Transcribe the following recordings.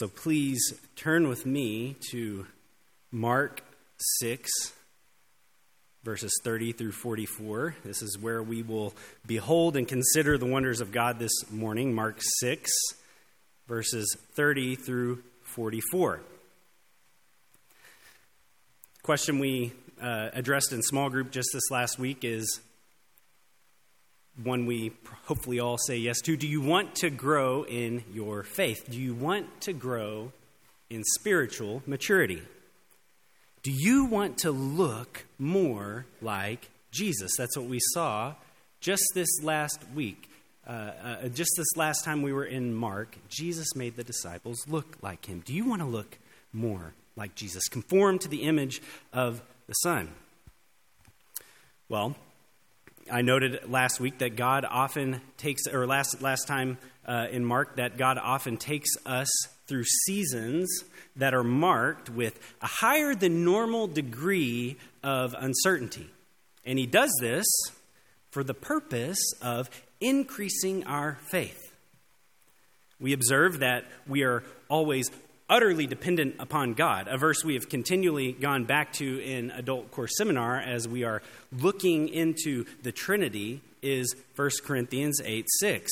So please turn with me to Mark 6, verses 30 through 44. This is where we will behold and consider the wonders of God this morning. Mark 6, verses 30 through 44. Question we uh, addressed in small group just this last week is one we hopefully all say yes to. Do you want to grow in your faith? Do you want to grow in spiritual maturity? Do you want to look more like Jesus? That's what we saw just this last week. Uh, uh, just this last time we were in Mark, Jesus made the disciples look like him. Do you want to look more like Jesus? Conform to the image of the Son. Well, I noted last week that God often takes, or last, last time uh, in Mark, that God often takes us through seasons that are marked with a higher than normal degree of uncertainty. And He does this for the purpose of increasing our faith. We observe that we are always utterly dependent upon God, a verse we have continually gone back to in adult course seminar as we are looking into the Trinity, is 1 Corinthians 8 6.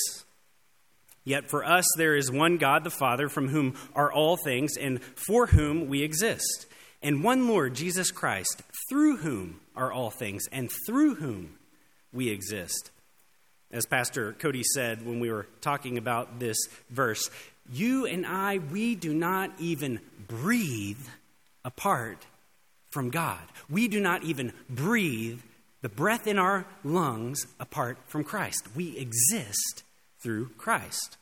Yet for us there is one God the Father, from whom are all things, and for whom we exist, and one Lord, Jesus Christ, through whom are all things, and through whom we exist. As Pastor Cody said when we were talking about this verse, you and I, we do not even breathe apart from God. We do not even breathe the breath in our lungs apart from Christ. We exist through Christ.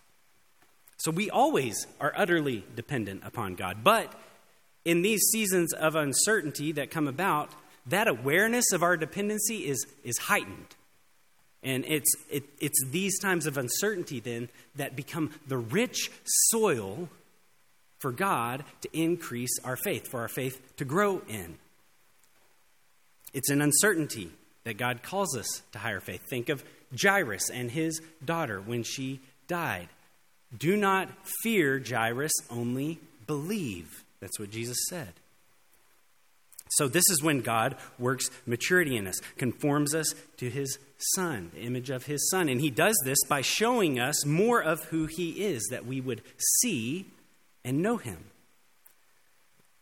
So we always are utterly dependent upon God. But in these seasons of uncertainty that come about, that awareness of our dependency is, is heightened. And it's, it, it's these times of uncertainty then that become the rich soil for God to increase our faith, for our faith to grow in. It's an uncertainty that God calls us to higher faith. Think of Jairus and his daughter when she died. Do not fear, Jairus, only believe. That's what Jesus said. So, this is when God works maturity in us, conforms us to his Son, the image of his Son. And he does this by showing us more of who he is, that we would see and know him.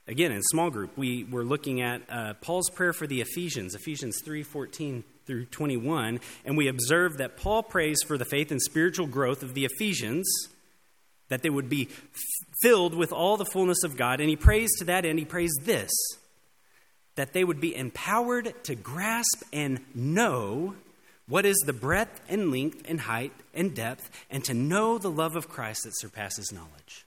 Again, in small group, we were looking at uh, Paul's prayer for the Ephesians, Ephesians 3 14 through 21, and we observed that Paul prays for the faith and spiritual growth of the Ephesians, that they would be filled with all the fullness of God. And he prays to that end, he prays this that they would be empowered to grasp and know what is the breadth and length and height and depth, and to know the love of Christ that surpasses knowledge.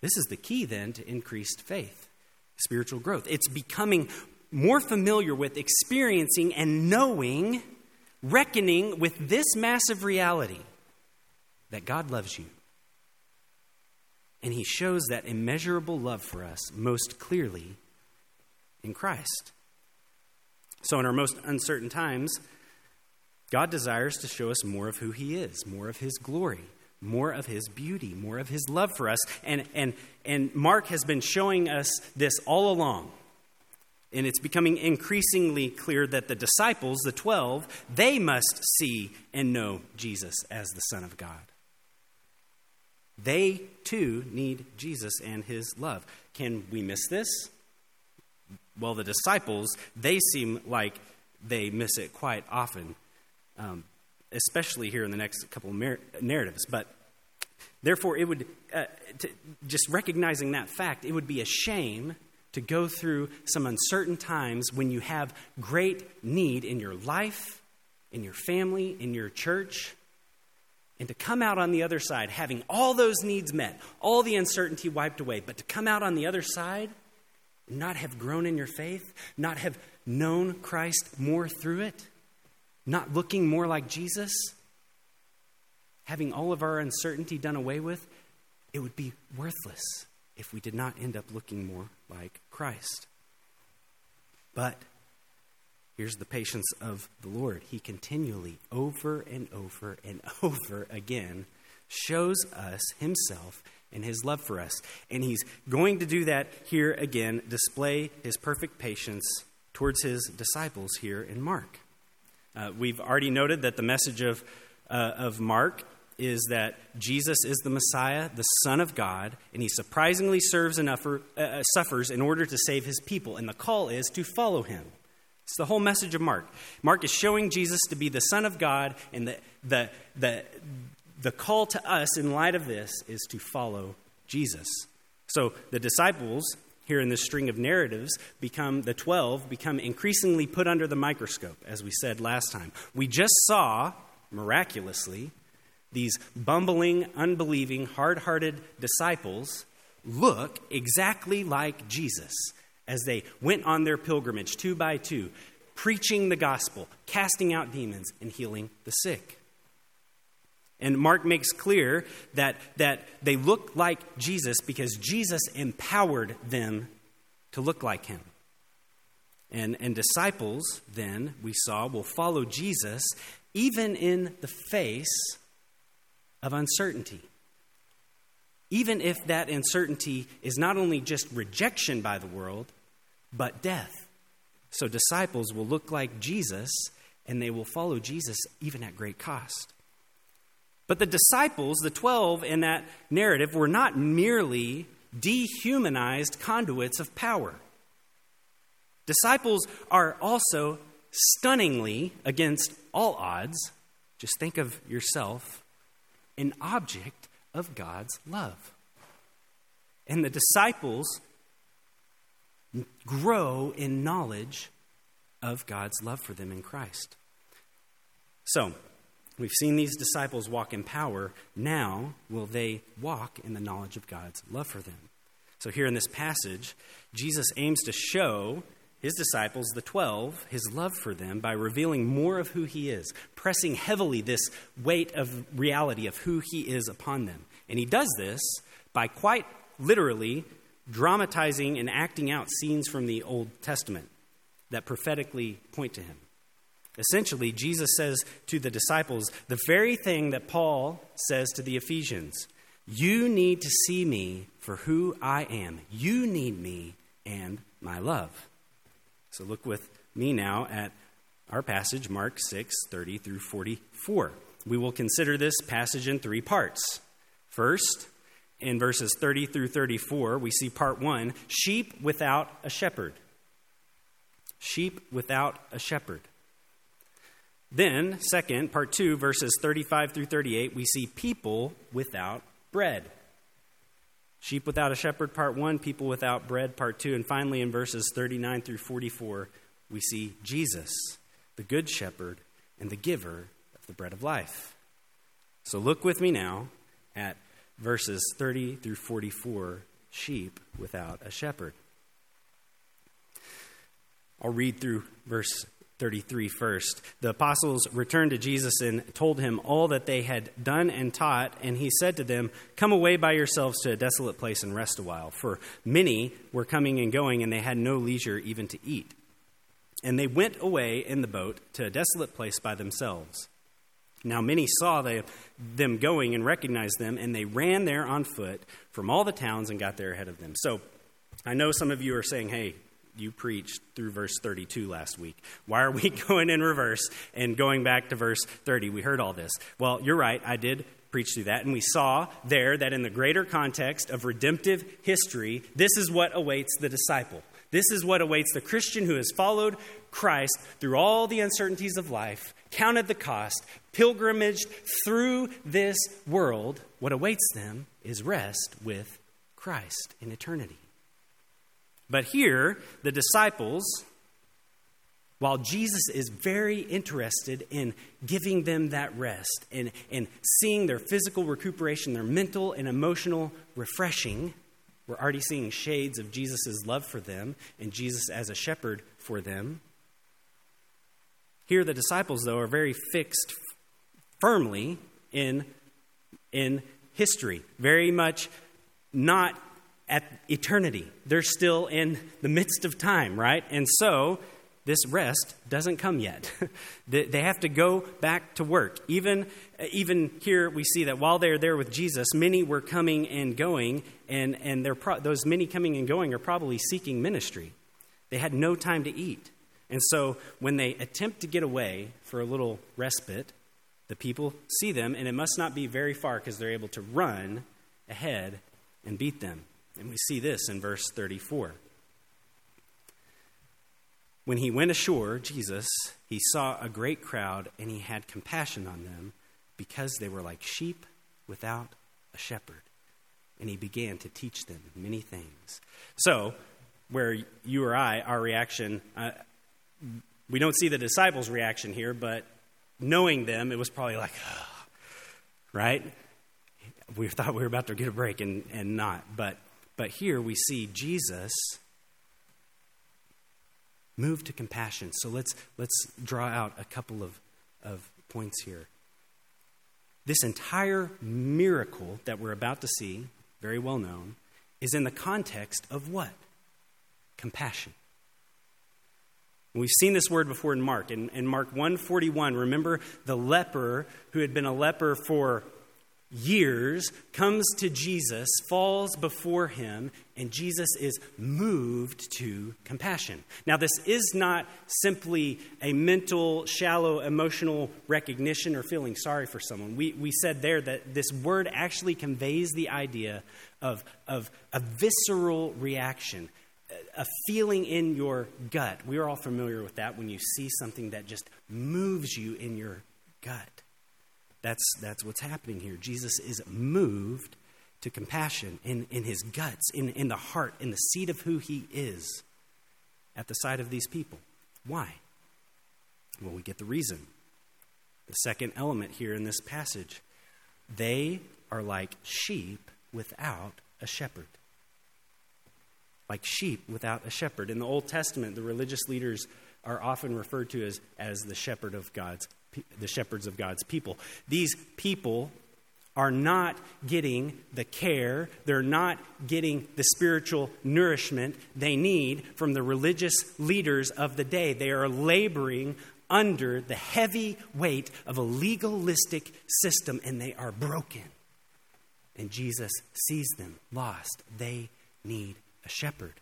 This is the key then to increased faith, spiritual growth. It's becoming more familiar with experiencing and knowing, reckoning with this massive reality that God loves you. And He shows that immeasurable love for us most clearly in Christ. So, in our most uncertain times, God desires to show us more of who He is, more of His glory, more of His beauty, more of His love for us. And, and, and Mark has been showing us this all along. And it's becoming increasingly clear that the disciples, the 12, they must see and know Jesus as the Son of God. They too need Jesus and his love. Can we miss this? Well, the disciples, they seem like they miss it quite often um, especially here in the next couple of mer- narratives. But therefore, it would, uh, just recognizing that fact, it would be a shame to go through some uncertain times when you have great need in your life, in your family, in your church, and to come out on the other side having all those needs met, all the uncertainty wiped away, but to come out on the other side not have grown in your faith, not have known Christ more through it not looking more like Jesus, having all of our uncertainty done away with, it would be worthless if we did not end up looking more like Christ. But here's the patience of the Lord. He continually, over and over and over again, shows us himself and his love for us. And he's going to do that here again, display his perfect patience towards his disciples here in Mark. Uh, we've already noted that the message of, uh, of Mark is that Jesus is the Messiah, the Son of God, and he surprisingly serves and uh, uh, suffers in order to save his people. And the call is to follow him. It's the whole message of Mark. Mark is showing Jesus to be the Son of God, and the, the, the, the call to us in light of this is to follow Jesus. So the disciples here in this string of narratives become the 12 become increasingly put under the microscope as we said last time. We just saw miraculously these bumbling, unbelieving, hard-hearted disciples look exactly like Jesus as they went on their pilgrimage two by two, preaching the gospel, casting out demons, and healing the sick. And Mark makes clear that, that they look like Jesus because Jesus empowered them to look like him. And, and disciples, then, we saw, will follow Jesus even in the face of uncertainty. Even if that uncertainty is not only just rejection by the world, but death. So disciples will look like Jesus and they will follow Jesus even at great cost. But the disciples, the 12 in that narrative, were not merely dehumanized conduits of power. Disciples are also stunningly, against all odds, just think of yourself, an object of God's love. And the disciples grow in knowledge of God's love for them in Christ. So, We've seen these disciples walk in power. Now, will they walk in the knowledge of God's love for them? So, here in this passage, Jesus aims to show his disciples, the 12, his love for them by revealing more of who he is, pressing heavily this weight of reality of who he is upon them. And he does this by quite literally dramatizing and acting out scenes from the Old Testament that prophetically point to him. Essentially, Jesus says to the disciples the very thing that Paul says to the Ephesians You need to see me for who I am. You need me and my love. So look with me now at our passage, Mark 6 30 through 44. We will consider this passage in three parts. First, in verses 30 through 34, we see part one sheep without a shepherd. Sheep without a shepherd. Then, second, part two, verses 35 through 38, we see people without bread. Sheep without a shepherd, part one, people without bread, part two. And finally, in verses 39 through 44, we see Jesus, the good shepherd and the giver of the bread of life. So look with me now at verses 30 through 44 sheep without a shepherd. I'll read through verse 33 first. The apostles returned to Jesus and told him all that they had done and taught, and he said to them, Come away by yourselves to a desolate place and rest a while. For many were coming and going, and they had no leisure even to eat. And they went away in the boat to a desolate place by themselves. Now many saw them going and recognized them, and they ran there on foot from all the towns and got there ahead of them. So I know some of you are saying, Hey, you preached through verse 32 last week. Why are we going in reverse and going back to verse 30? We heard all this. Well, you're right. I did preach through that. And we saw there that in the greater context of redemptive history, this is what awaits the disciple. This is what awaits the Christian who has followed Christ through all the uncertainties of life, counted the cost, pilgrimaged through this world. What awaits them is rest with Christ in eternity. But here, the disciples, while Jesus is very interested in giving them that rest and, and seeing their physical recuperation, their mental and emotional refreshing, we're already seeing shades of Jesus' love for them and Jesus as a shepherd for them. Here, the disciples, though, are very fixed firmly in, in history, very much not at eternity. They're still in the midst of time, right? And so this rest doesn't come yet. they have to go back to work. Even, even here, we see that while they're there with Jesus, many were coming and going, and, and pro- those many coming and going are probably seeking ministry. They had no time to eat. And so when they attempt to get away for a little respite, the people see them, and it must not be very far because they're able to run ahead and beat them. And we see this in verse 34. When he went ashore, Jesus, he saw a great crowd, and he had compassion on them because they were like sheep without a shepherd. And he began to teach them many things. So, where you or I, our reaction, uh, we don't see the disciples' reaction here, but knowing them, it was probably like, oh, right? We thought we were about to get a break and, and not. But, but here we see Jesus move to compassion. So let's, let's draw out a couple of, of points here. This entire miracle that we're about to see, very well known, is in the context of what? Compassion. We've seen this word before in Mark. In, in Mark 141, remember the leper who had been a leper for years comes to Jesus, falls before him, and Jesus is moved to compassion. Now, this is not simply a mental, shallow, emotional recognition or feeling sorry for someone. We, we said there that this word actually conveys the idea of, of a visceral reaction, a feeling in your gut. We are all familiar with that when you see something that just moves you in your gut. That's, that's what's happening here. Jesus is moved to compassion in, in his guts, in, in the heart, in the seat of who he is at the sight of these people. Why? Well, we get the reason. The second element here in this passage they are like sheep without a shepherd like sheep without a shepherd. In the Old Testament, the religious leaders are often referred to as, as the shepherd of God's the shepherds of God's people. These people are not getting the care, they're not getting the spiritual nourishment they need from the religious leaders of the day. They are laboring under the heavy weight of a legalistic system and they are broken. And Jesus sees them lost. They need a shepherd.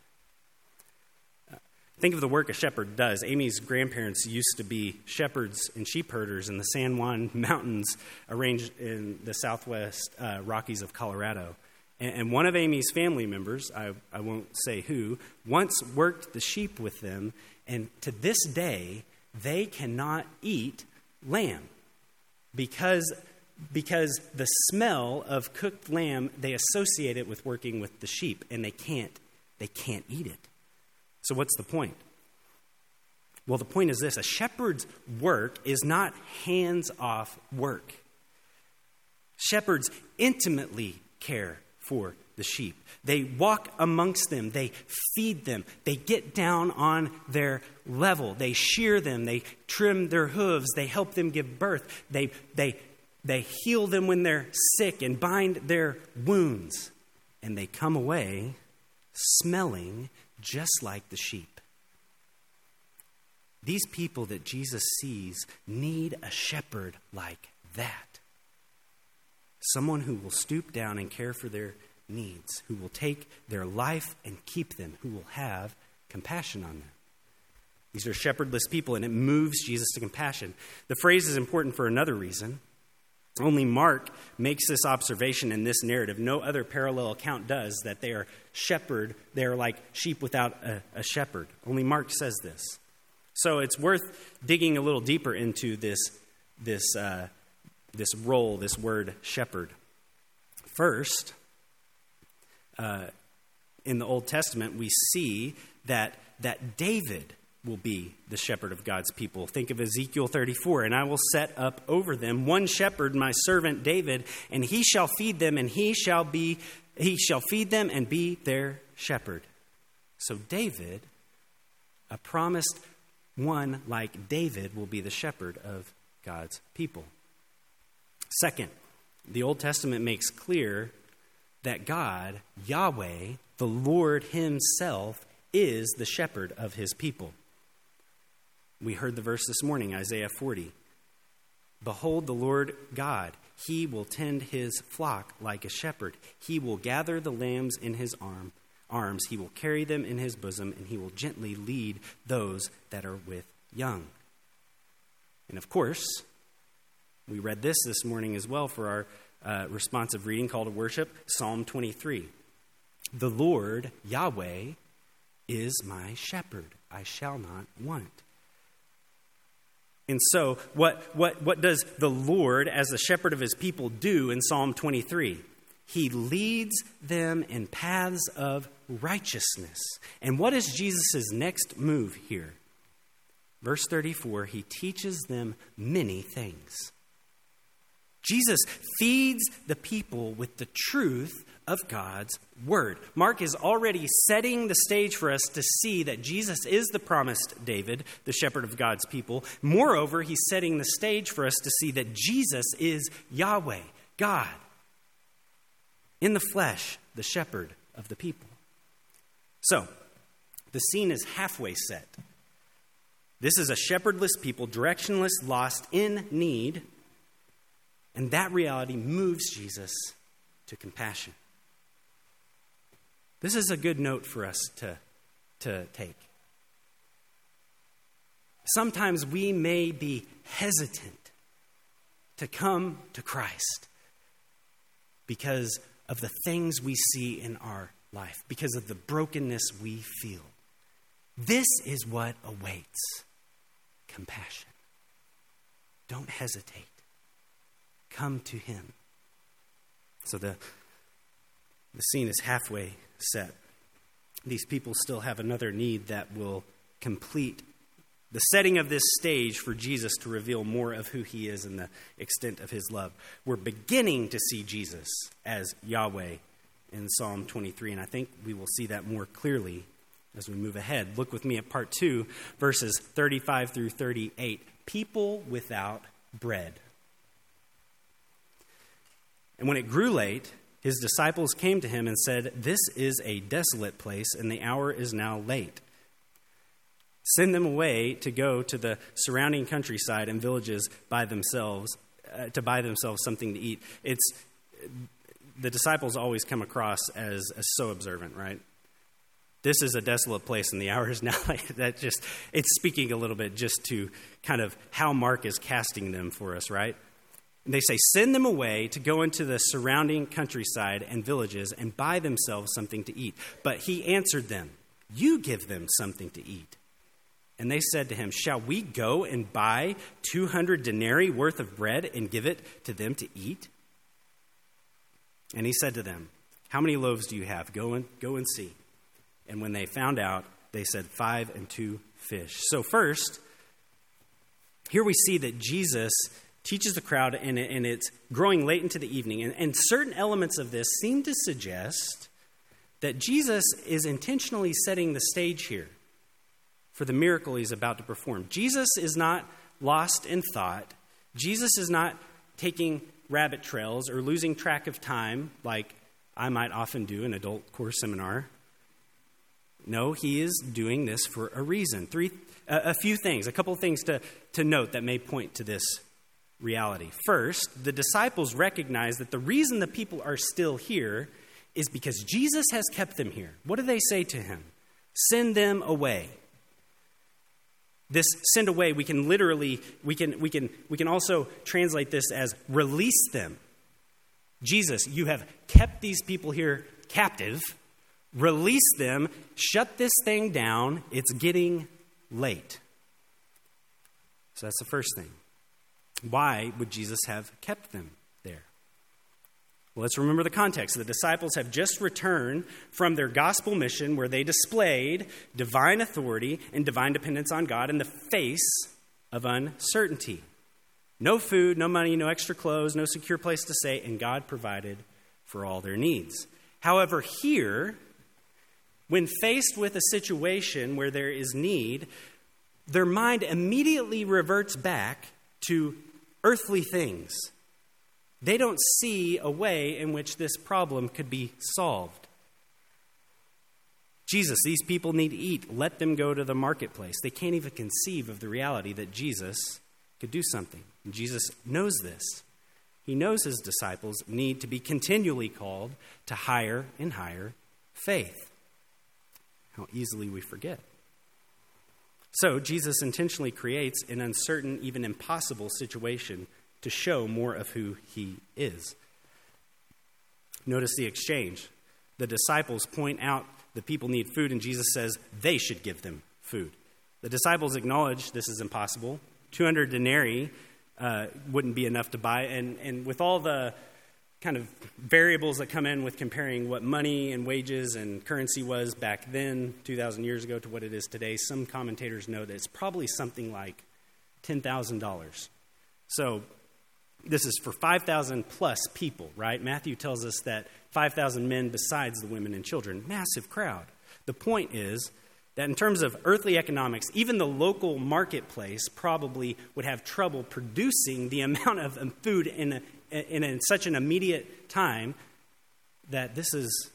Think of the work a shepherd does. Amy's grandparents used to be shepherds and sheep herders in the San Juan Mountains, arranged in the southwest uh, Rockies of Colorado. And, and, one of Amy's family members, I, I won't say who, once worked the sheep with them, and to this day, they cannot eat lamb because because the smell of cooked lamb they associate it with working with the sheep and they can't they can't eat it. So, what's the point? Well, the point is this a shepherd's work is not hands off work. Shepherds intimately care for the sheep. They walk amongst them, they feed them, they get down on their level, they shear them, they trim their hooves, they help them give birth, they, they, they heal them when they're sick and bind their wounds, and they come away smelling just like the sheep. These people that Jesus sees need a shepherd like that. Someone who will stoop down and care for their needs, who will take their life and keep them, who will have compassion on them. These are shepherdless people, and it moves Jesus to compassion. The phrase is important for another reason. Only Mark makes this observation in this narrative. No other parallel account does that they are shepherd, they are like sheep without a, a shepherd. Only Mark says this. So it's worth digging a little deeper into this, this, uh, this role, this word shepherd. First, uh, in the Old Testament, we see that, that David will be the shepherd of God's people. Think of Ezekiel 34 and I will set up over them one shepherd, my servant David, and he shall feed them and he shall be he shall feed them and be their shepherd. So David, a promised one like David will be the shepherd of God's people. Second, the Old Testament makes clear that God, Yahweh, the Lord himself is the shepherd of his people. We heard the verse this morning, Isaiah 40. Behold, the Lord God, he will tend his flock like a shepherd. He will gather the lambs in his arm, arms, he will carry them in his bosom, and he will gently lead those that are with young. And of course, we read this this morning as well for our uh, responsive reading call to worship Psalm 23. The Lord, Yahweh, is my shepherd. I shall not want. And so, what, what, what does the Lord, as the shepherd of his people, do in Psalm 23? He leads them in paths of righteousness. And what is Jesus' next move here? Verse 34 He teaches them many things. Jesus feeds the people with the truth of God's word. Mark is already setting the stage for us to see that Jesus is the promised David, the shepherd of God's people. Moreover, he's setting the stage for us to see that Jesus is Yahweh, God, in the flesh, the shepherd of the people. So, the scene is halfway set. This is a shepherdless people, directionless, lost, in need. And that reality moves Jesus to compassion. This is a good note for us to, to take. Sometimes we may be hesitant to come to Christ because of the things we see in our life, because of the brokenness we feel. This is what awaits compassion. Don't hesitate. Come to Him. So the, the scene is halfway set. These people still have another need that will complete the setting of this stage for Jesus to reveal more of who he is and the extent of his love. We're beginning to see Jesus as Yahweh in Psalm 23, and I think we will see that more clearly as we move ahead. Look with me at part 2, verses 35 through 38. People without bread. And when it grew late, his disciples came to him and said, This is a desolate place, and the hour is now late. Send them away to go to the surrounding countryside and villages by themselves uh, to buy themselves something to eat. It's the disciples always come across as, as so observant, right? This is a desolate place, and the hour is now. that just it's speaking a little bit just to kind of how Mark is casting them for us, right? And they say, Send them away to go into the surrounding countryside and villages and buy themselves something to eat. But he answered them, You give them something to eat. And they said to him, Shall we go and buy 200 denarii worth of bread and give it to them to eat? And he said to them, How many loaves do you have? Go and, go and see. And when they found out, they said, Five and two fish. So, first, here we see that Jesus teaches the crowd, and, and it's growing late into the evening. And, and certain elements of this seem to suggest that Jesus is intentionally setting the stage here for the miracle he's about to perform. Jesus is not lost in thought, Jesus is not taking rabbit trails or losing track of time like I might often do in adult course seminar. No, he is doing this for a reason. Three, a, a few things, a couple of things to, to note that may point to this reality. First, the disciples recognize that the reason the people are still here is because Jesus has kept them here. What do they say to him? Send them away. This send away, we can literally, we can, we can, we can also translate this as release them. Jesus, you have kept these people here captive. Release them. Shut this thing down. It's getting late. So that's the first thing. Why would Jesus have kept them there? Well, let's remember the context. The disciples have just returned from their gospel mission where they displayed divine authority and divine dependence on God in the face of uncertainty. No food, no money, no extra clothes, no secure place to stay, and God provided for all their needs. However, here, when faced with a situation where there is need, their mind immediately reverts back to earthly things. They don't see a way in which this problem could be solved. Jesus, these people need to eat. Let them go to the marketplace. They can't even conceive of the reality that Jesus could do something. And Jesus knows this. He knows his disciples need to be continually called to higher and higher faith. How easily we forget. So, Jesus intentionally creates an uncertain, even impossible situation to show more of who he is. Notice the exchange. The disciples point out the people need food, and Jesus says they should give them food. The disciples acknowledge this is impossible. 200 denarii uh, wouldn't be enough to buy. And, and with all the kind of variables that come in with comparing what money and wages and currency was back then, 2,000 years ago, to what it is today, some commentators know that it's probably something like $10,000. So this is for 5,000 plus people, right? Matthew tells us that 5,000 men besides the women and children. Massive crowd. The point is that in terms of earthly economics, even the local marketplace probably would have trouble producing the amount of food in, a, in, in such an immediate time that this is,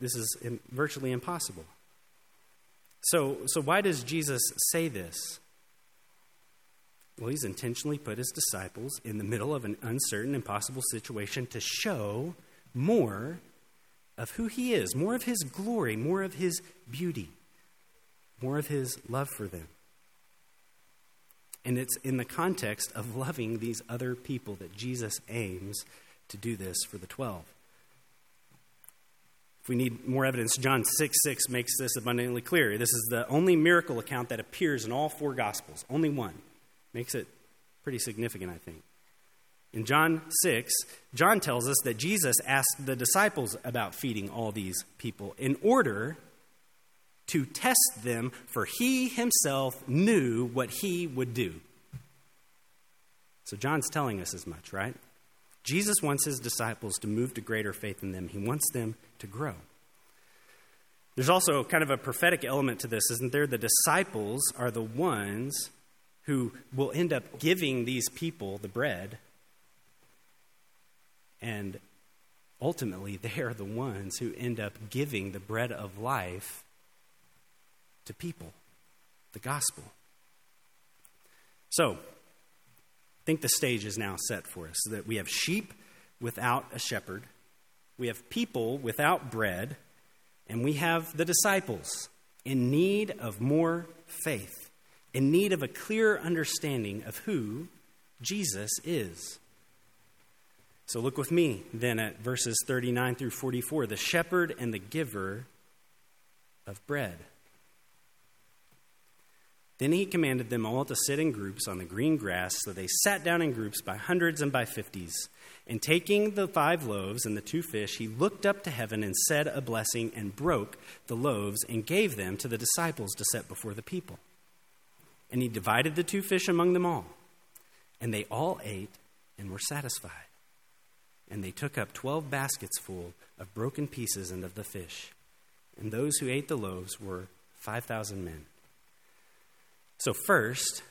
this is virtually impossible. So, so, why does Jesus say this? Well, he's intentionally put his disciples in the middle of an uncertain, impossible situation to show more of who he is, more of his glory, more of his beauty, more of his love for them. And it's in the context of loving these other people that Jesus aims to do this for the 12. If we need more evidence, John 6 6 makes this abundantly clear. This is the only miracle account that appears in all four Gospels, only one. Makes it pretty significant, I think. In John 6, John tells us that Jesus asked the disciples about feeding all these people in order to test them, for he himself knew what he would do. So John's telling us as much, right? Jesus wants his disciples to move to greater faith in them, he wants them to grow. There's also kind of a prophetic element to this, isn't there? The disciples are the ones who will end up giving these people the bread. And ultimately, they are the ones who end up giving the bread of life to people, the gospel. So, I think the stage is now set for us that we have sheep without a shepherd, we have people without bread, and we have the disciples in need of more faith in need of a clear understanding of who Jesus is. So look with me then at verses 39 through 44 the shepherd and the giver of bread. Then he commanded them all to sit in groups on the green grass, so they sat down in groups by hundreds and by fifties. And taking the five loaves and the two fish, he looked up to heaven and said a blessing and broke the loaves and gave them to the disciples to set before the people. And he divided the two fish among them all. And they all ate and were satisfied. And they took up twelve baskets full of broken pieces and of the fish. And those who ate the loaves were 5,000 men. So, first,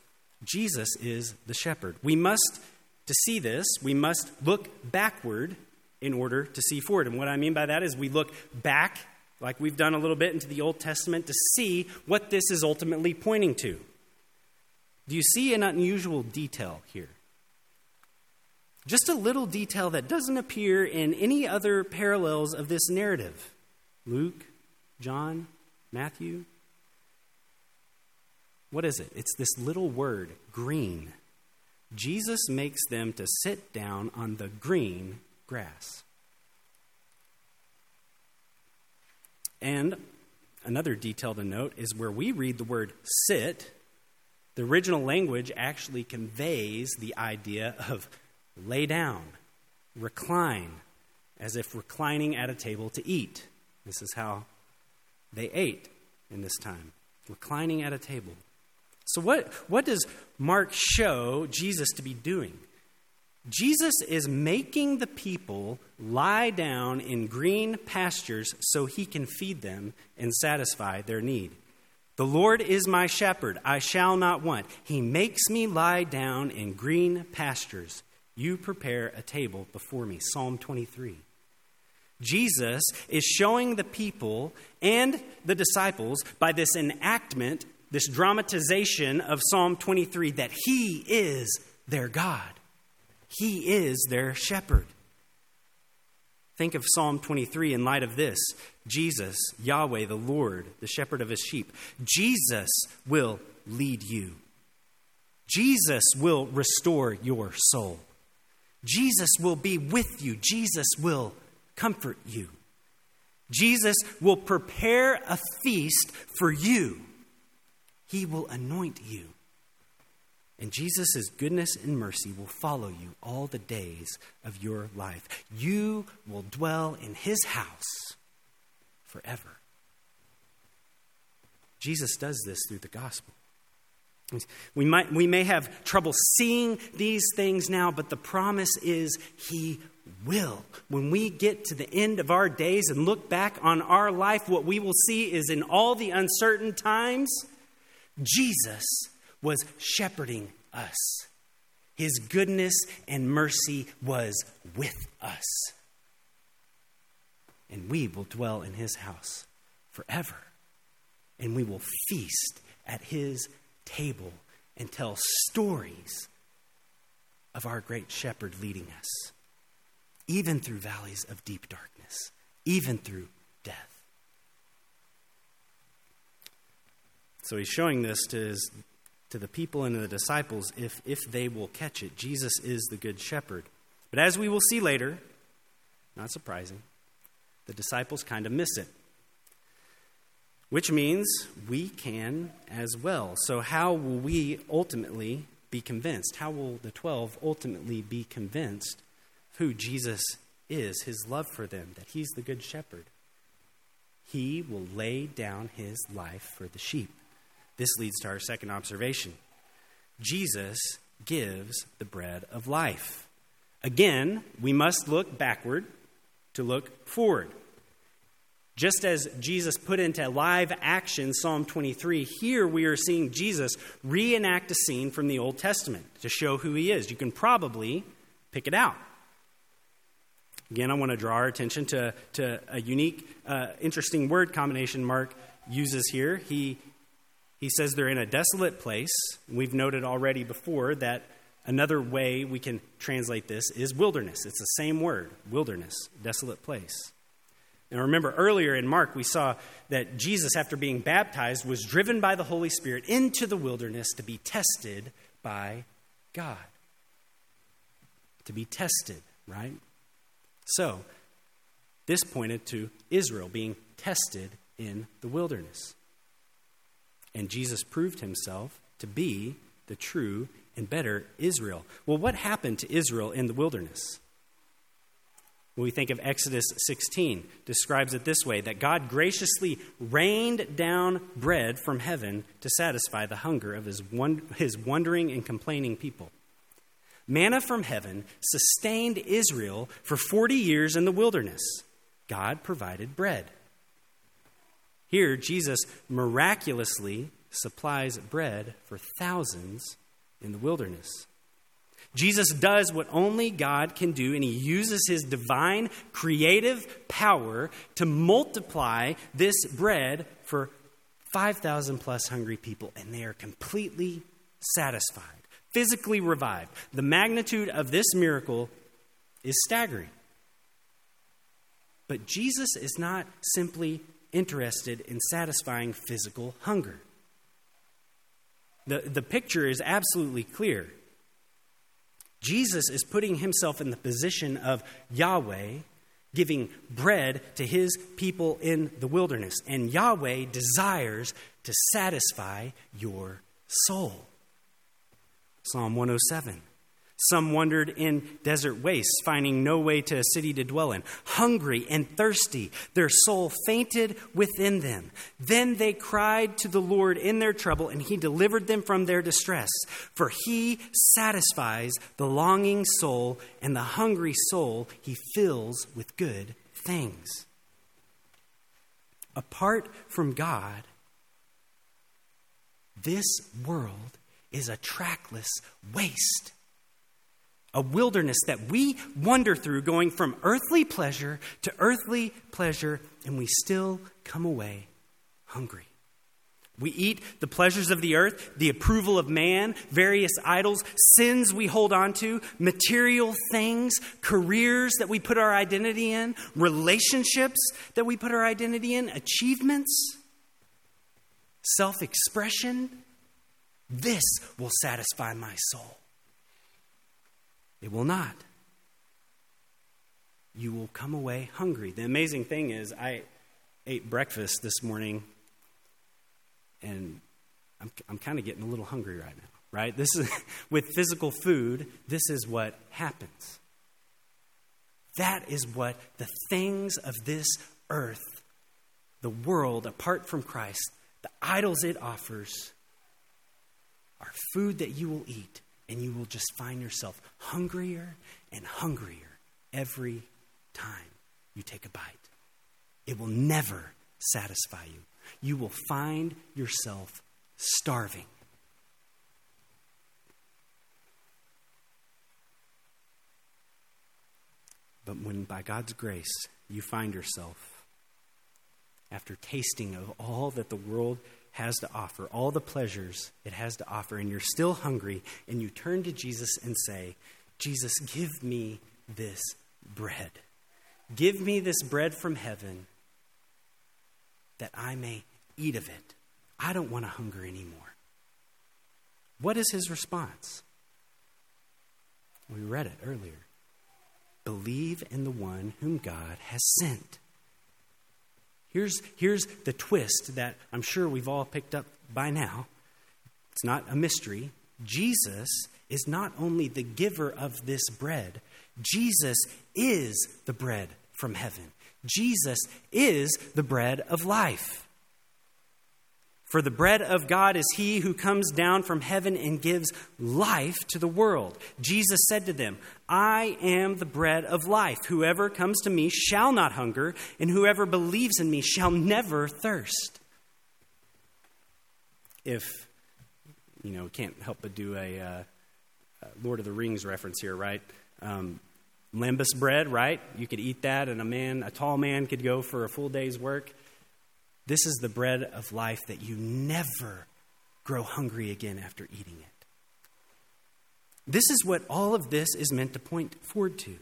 Jesus is the shepherd. We must, to see this, we must look backward in order to see forward. And what I mean by that is we look back, like we've done a little bit into the Old Testament, to see what this is ultimately pointing to. Do you see an unusual detail here? Just a little detail that doesn't appear in any other parallels of this narrative Luke, John, Matthew. What is it? It's this little word, green. Jesus makes them to sit down on the green grass. And another detail to note is where we read the word sit, the original language actually conveys the idea of lay down, recline, as if reclining at a table to eat. This is how they ate in this time, reclining at a table. So, what, what does Mark show Jesus to be doing? Jesus is making the people lie down in green pastures so he can feed them and satisfy their need. The Lord is my shepherd, I shall not want. He makes me lie down in green pastures. You prepare a table before me. Psalm 23. Jesus is showing the people and the disciples by this enactment, this dramatization of Psalm 23, that He is their God. He is their shepherd. Think of Psalm 23 in light of this Jesus, Yahweh, the Lord, the shepherd of his sheep. Jesus will lead you. Jesus will restore your soul. Jesus will be with you. Jesus will comfort you. Jesus will prepare a feast for you. He will anoint you. And Jesus' goodness and mercy will follow you all the days of your life. You will dwell in his house forever. Jesus does this through the gospel. We, might, we may have trouble seeing these things now, but the promise is He will. When we get to the end of our days and look back on our life, what we will see is in all the uncertain times, Jesus was shepherding us. His goodness and mercy was with us. And we will dwell in his house forever. And we will feast at his table and tell stories of our great shepherd leading us, even through valleys of deep darkness, even through death. So he's showing this to, his, to the people and to the disciples if, if they will catch it. Jesus is the good shepherd. But as we will see later, not surprising, the disciples kind of miss it which means we can as well. So, how will we ultimately be convinced? How will the 12 ultimately be convinced who Jesus is, his love for them, that he's the good shepherd? He will lay down his life for the sheep. This leads to our second observation Jesus gives the bread of life. Again, we must look backward to look forward. Just as Jesus put into live action Psalm 23, here we are seeing Jesus reenact a scene from the Old Testament to show who he is. You can probably pick it out. Again, I want to draw our attention to, to a unique, uh, interesting word combination Mark uses here. He, he says they're in a desolate place. We've noted already before that another way we can translate this is wilderness. It's the same word, wilderness, desolate place. And remember, earlier in Mark, we saw that Jesus, after being baptized, was driven by the Holy Spirit into the wilderness to be tested by God. To be tested, right? So, this pointed to Israel being tested in the wilderness. And Jesus proved himself to be the true and better Israel. Well, what happened to Israel in the wilderness? When we think of Exodus 16, describes it this way that God graciously rained down bread from heaven to satisfy the hunger of his, his wondering and complaining people. Manna from heaven sustained Israel for 40 years in the wilderness. God provided bread. Here, Jesus miraculously supplies bread for thousands in the wilderness. Jesus does what only God can do, and he uses his divine creative power to multiply this bread for 5,000 plus hungry people, and they are completely satisfied, physically revived. The magnitude of this miracle is staggering. But Jesus is not simply interested in satisfying physical hunger. The, the picture is absolutely clear. Jesus is putting himself in the position of Yahweh giving bread to his people in the wilderness. And Yahweh desires to satisfy your soul. Psalm 107. Some wandered in desert wastes, finding no way to a city to dwell in. Hungry and thirsty, their soul fainted within them. Then they cried to the Lord in their trouble, and he delivered them from their distress. For he satisfies the longing soul, and the hungry soul he fills with good things. Apart from God, this world is a trackless waste a wilderness that we wander through, going from earthly pleasure to earthly pleasure, and we still come away hungry. We eat the pleasures of the earth, the approval of man, various idols, sins we hold on to, material things, careers that we put our identity in, relationships that we put our identity in, achievements, self expression. This will satisfy my soul. It will not. You will come away hungry. The amazing thing is, I ate breakfast this morning and I'm, I'm kind of getting a little hungry right now, right? This is, with physical food, this is what happens. That is what the things of this earth, the world apart from Christ, the idols it offers, are food that you will eat, and you will just find yourself hungrier and hungrier every time you take a bite. It will never satisfy you you will find yourself starving. But when by God's grace you find yourself, after tasting of all that the world has to offer, all the pleasures it has to offer, and you're still hungry, and you turn to Jesus and say, Jesus, give me this bread. Give me this bread from heaven that I may eat of it. I don't want to hunger anymore. What is his response? We read it earlier. Believe in the one whom God has sent. Here's, here's the twist that I'm sure we've all picked up by now. It's not a mystery. Jesus is not only the giver of this bread, Jesus is the bread from heaven. Jesus is the bread of life. For the bread of God is he who comes down from heaven and gives life to the world. Jesus said to them, I am the bread of life. Whoever comes to me shall not hunger, and whoever believes in me shall never thirst. If, you know, can't help but do a uh, Lord of the Rings reference here, right? Um, lembas bread, right? You could eat that, and a man, a tall man, could go for a full day's work. This is the bread of life that you never grow hungry again after eating it. This is what all of this is meant to point forward to.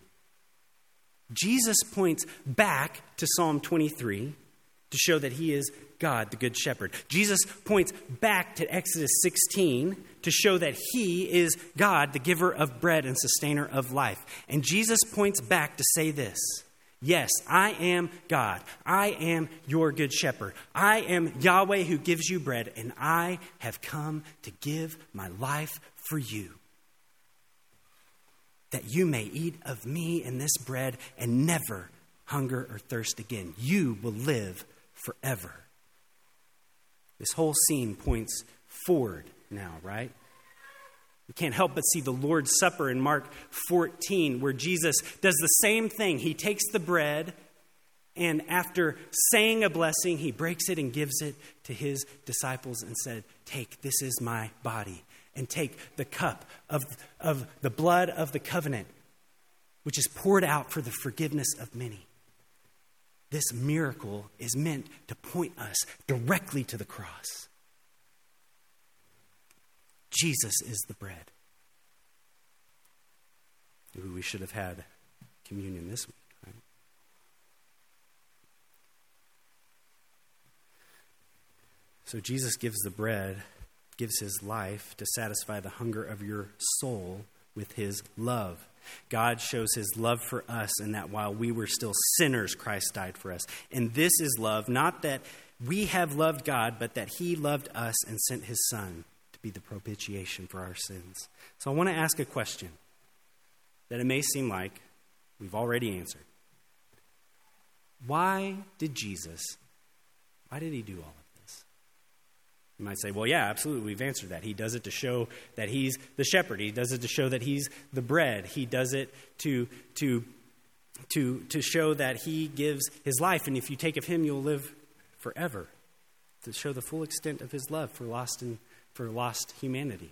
Jesus points back to Psalm 23 to show that he is God, the Good Shepherd. Jesus points back to Exodus 16 to show that he is God, the giver of bread and sustainer of life. And Jesus points back to say this Yes, I am God. I am your good shepherd. I am Yahweh who gives you bread, and I have come to give my life for you. That you may eat of me and this bread and never hunger or thirst again. You will live forever. This whole scene points forward now, right? We can't help but see the Lord's Supper in Mark 14, where Jesus does the same thing. He takes the bread, and after saying a blessing, he breaks it and gives it to his disciples and said, Take, this is my body. And take the cup of, of the blood of the covenant, which is poured out for the forgiveness of many. This miracle is meant to point us directly to the cross. Jesus is the bread. Maybe we should have had communion this week? So Jesus gives the bread, gives his life to satisfy the hunger of your soul with his love. God shows his love for us in that while we were still sinners, Christ died for us. And this is love, not that we have loved God, but that he loved us and sent his son be the propitiation for our sins. So I want to ask a question that it may seem like we've already answered. Why did Jesus, why did he do all of this? you might say, well, yeah, absolutely, we've answered that. He does it to show that he's the shepherd. He does it to show that he's the bread. He does it to, to, to, to show that he gives his life, and if you take of him, you'll live forever. To show the full extent of his love for lost, and, for lost humanity.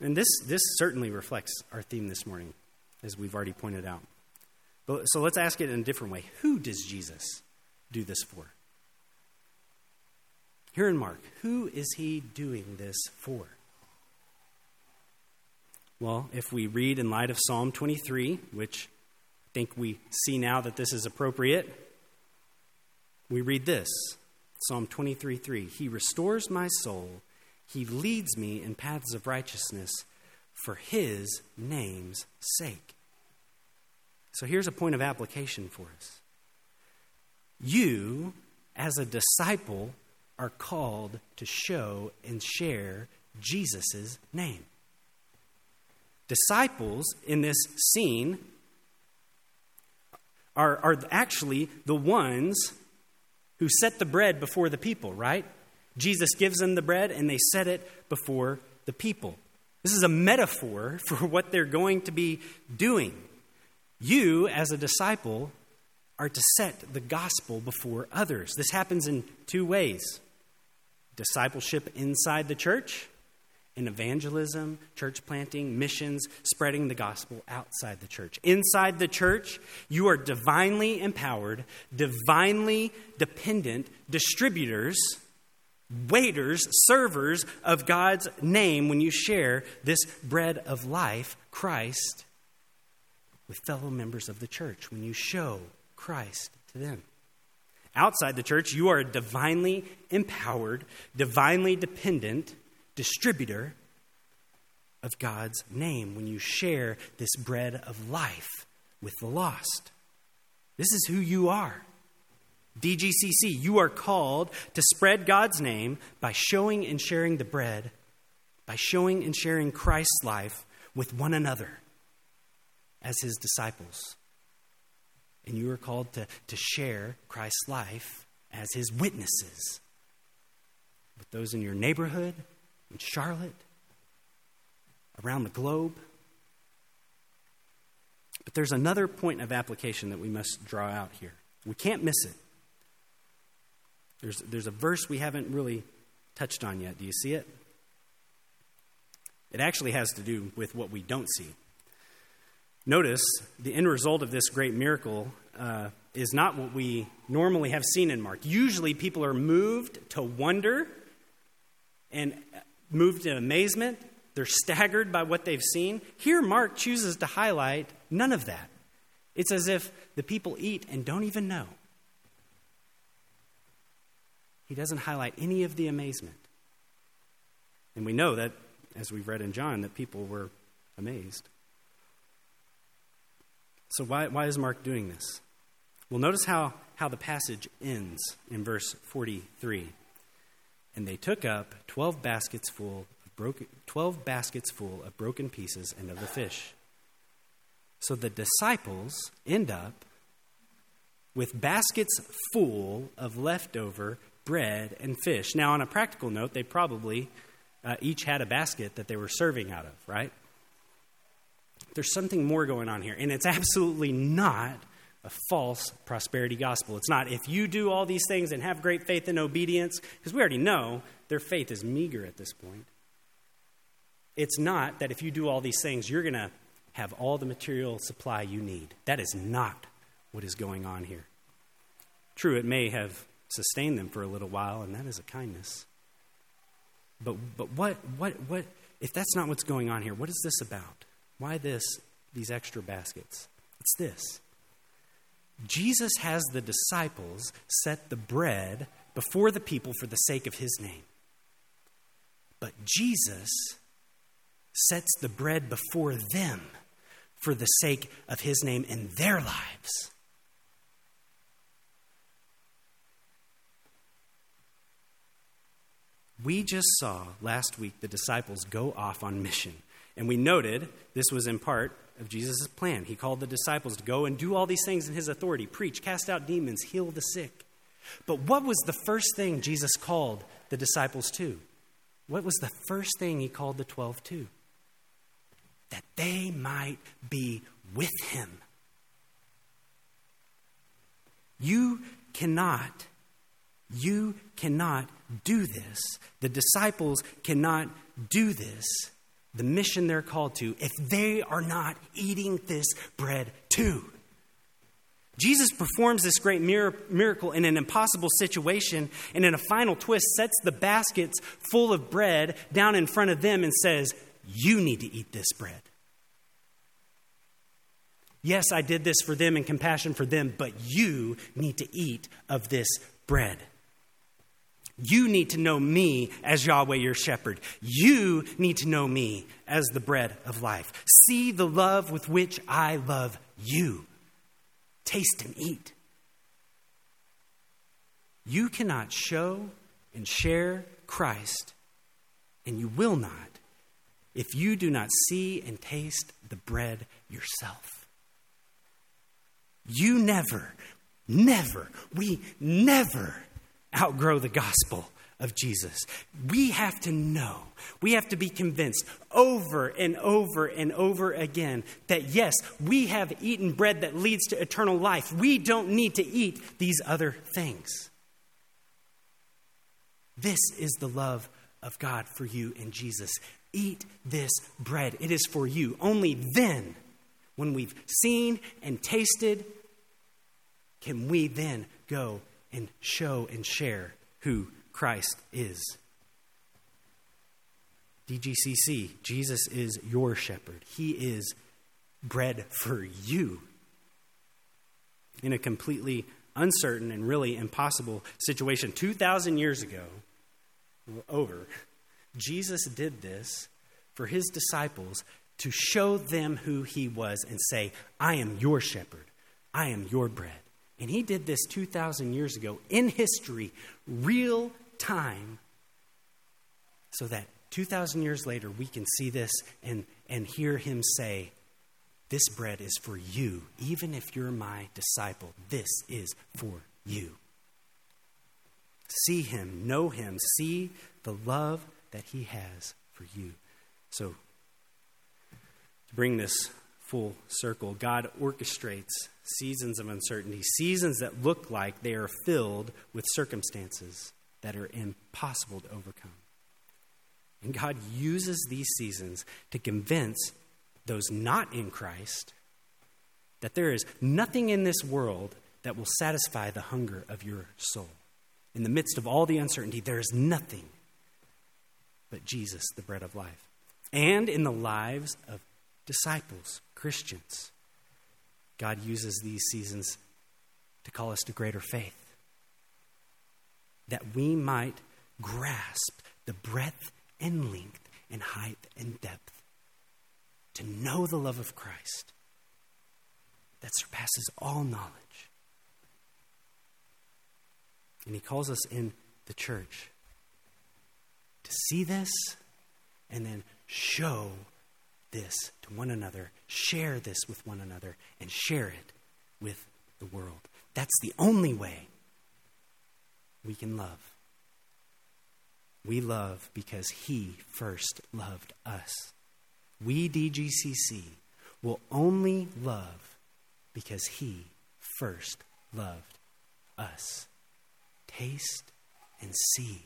And this, this certainly reflects our theme this morning, as we've already pointed out. But, so let's ask it in a different way. Who does Jesus do this for? Here in Mark, who is he doing this for? Well, if we read in light of Psalm 23, which I think we see now that this is appropriate, we read this Psalm 23 3. He restores my soul, he leads me in paths of righteousness for his name's sake. So here's a point of application for us. You, as a disciple, are called to show and share Jesus' name. Disciples in this scene are, are actually the ones who set the bread before the people, right? Jesus gives them the bread and they set it before the people. This is a metaphor for what they're going to be doing. You, as a disciple, are to set the gospel before others. This happens in two ways discipleship inside the church, and evangelism, church planting, missions, spreading the gospel outside the church. Inside the church, you are divinely empowered, divinely dependent distributors, waiters, servers of God's name when you share this bread of life, Christ, with fellow members of the church, when you show Christ to them. Outside the church, you are divinely empowered, divinely dependent distributor of God's name when you share this bread of life with the lost. This is who you are. DGCC, you are called to spread God's name by showing and sharing the bread, by showing and sharing Christ's life with one another as his disciples. And you are called to, to share Christ's life as his witnesses with those in your neighborhood, in Charlotte, around the globe. But there's another point of application that we must draw out here. We can't miss it. There's, there's a verse we haven't really touched on yet. Do you see it? It actually has to do with what we don't see. Notice the end result of this great miracle uh, is not what we normally have seen in Mark. Usually people are moved to wonder and moved in amazement. They're staggered by what they've seen. Here, Mark chooses to highlight none of that. It's as if the people eat and don't even know. He doesn't highlight any of the amazement. And we know that, as we've read in John, that people were amazed. So, why, why is Mark doing this? Well, notice how, how the passage ends in verse 43. And they took up 12 baskets full of broken, 12 baskets full of broken pieces and of the fish. So the disciples end up with baskets full of leftover bread and fish. Now, on a practical note, they probably uh, each had a basket that they were serving out of, right? There's something more going on here, and it's absolutely not a false prosperity gospel. It's not if you do all these things and have great faith and obedience, because we already know their faith is meager at this point. It's not that if you do all these things, you're going to have all the material supply you need. That is not what is going on here. True, it may have sustained them for a little while, and that is a kindness. But, but what, what, what, if that's not what's going on here, what is this about? Why this, these extra baskets? It's this Jesus has the disciples set the bread before the people for the sake of his name. But Jesus sets the bread before them for the sake of his name in their lives. We just saw last week the disciples go off on mission. And we noted this was in part of Jesus' plan. He called the disciples to go and do all these things in his authority preach, cast out demons, heal the sick. But what was the first thing Jesus called the disciples to? What was the first thing he called the 12 to? That they might be with him. You cannot, you cannot do this. The disciples cannot do this the mission they're called to if they are not eating this bread too. Jesus performs this great miracle in an impossible situation, and in a final twist, sets the baskets full of bread down in front of them and says, You need to eat this bread. Yes, I did this for them in compassion for them, but you need to eat of this bread. You need to know me as Yahweh your shepherd. You need to know me as the bread of life. See the love with which I love you. Taste and eat. You cannot show and share Christ, and you will not, if you do not see and taste the bread yourself. You never, never, we never outgrow the gospel of Jesus. We have to know, we have to be convinced over and over and over again that yes, we have eaten bread that leads to eternal life. We don't need to eat these other things. This is the love of God for you and Jesus. Eat this bread, it is for you. Only then, when we've seen and tasted, can we then go and show and share who Christ is. DGCC, Jesus is your shepherd. He is bread for you. In a completely uncertain and really impossible situation, 2,000 years ago, over, Jesus did this for his disciples to show them who he was and say, I am your shepherd, I am your bread. And he did this 2,000 years ago in history, real time, so that 2,000 years later we can see this and, and hear him say, This bread is for you. Even if you're my disciple, this is for you. See him, know him, see the love that he has for you. So, to bring this full circle, God orchestrates seasons of uncertainty, seasons that look like they are filled with circumstances that are impossible to overcome. And God uses these seasons to convince those not in Christ that there is nothing in this world that will satisfy the hunger of your soul. In the midst of all the uncertainty, there is nothing but Jesus, the bread of life. And in the lives of disciples, Christians, God uses these seasons to call us to greater faith, that we might grasp the breadth and length and height and depth to know the love of Christ that surpasses all knowledge. And He calls us in the church to see this and then show this to one another, share this with one another, and share it with the world. That's the only way we can love. We love because He first loved us. We, DGCC, will only love because He first loved us. Taste and see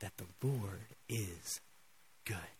that the Lord is good.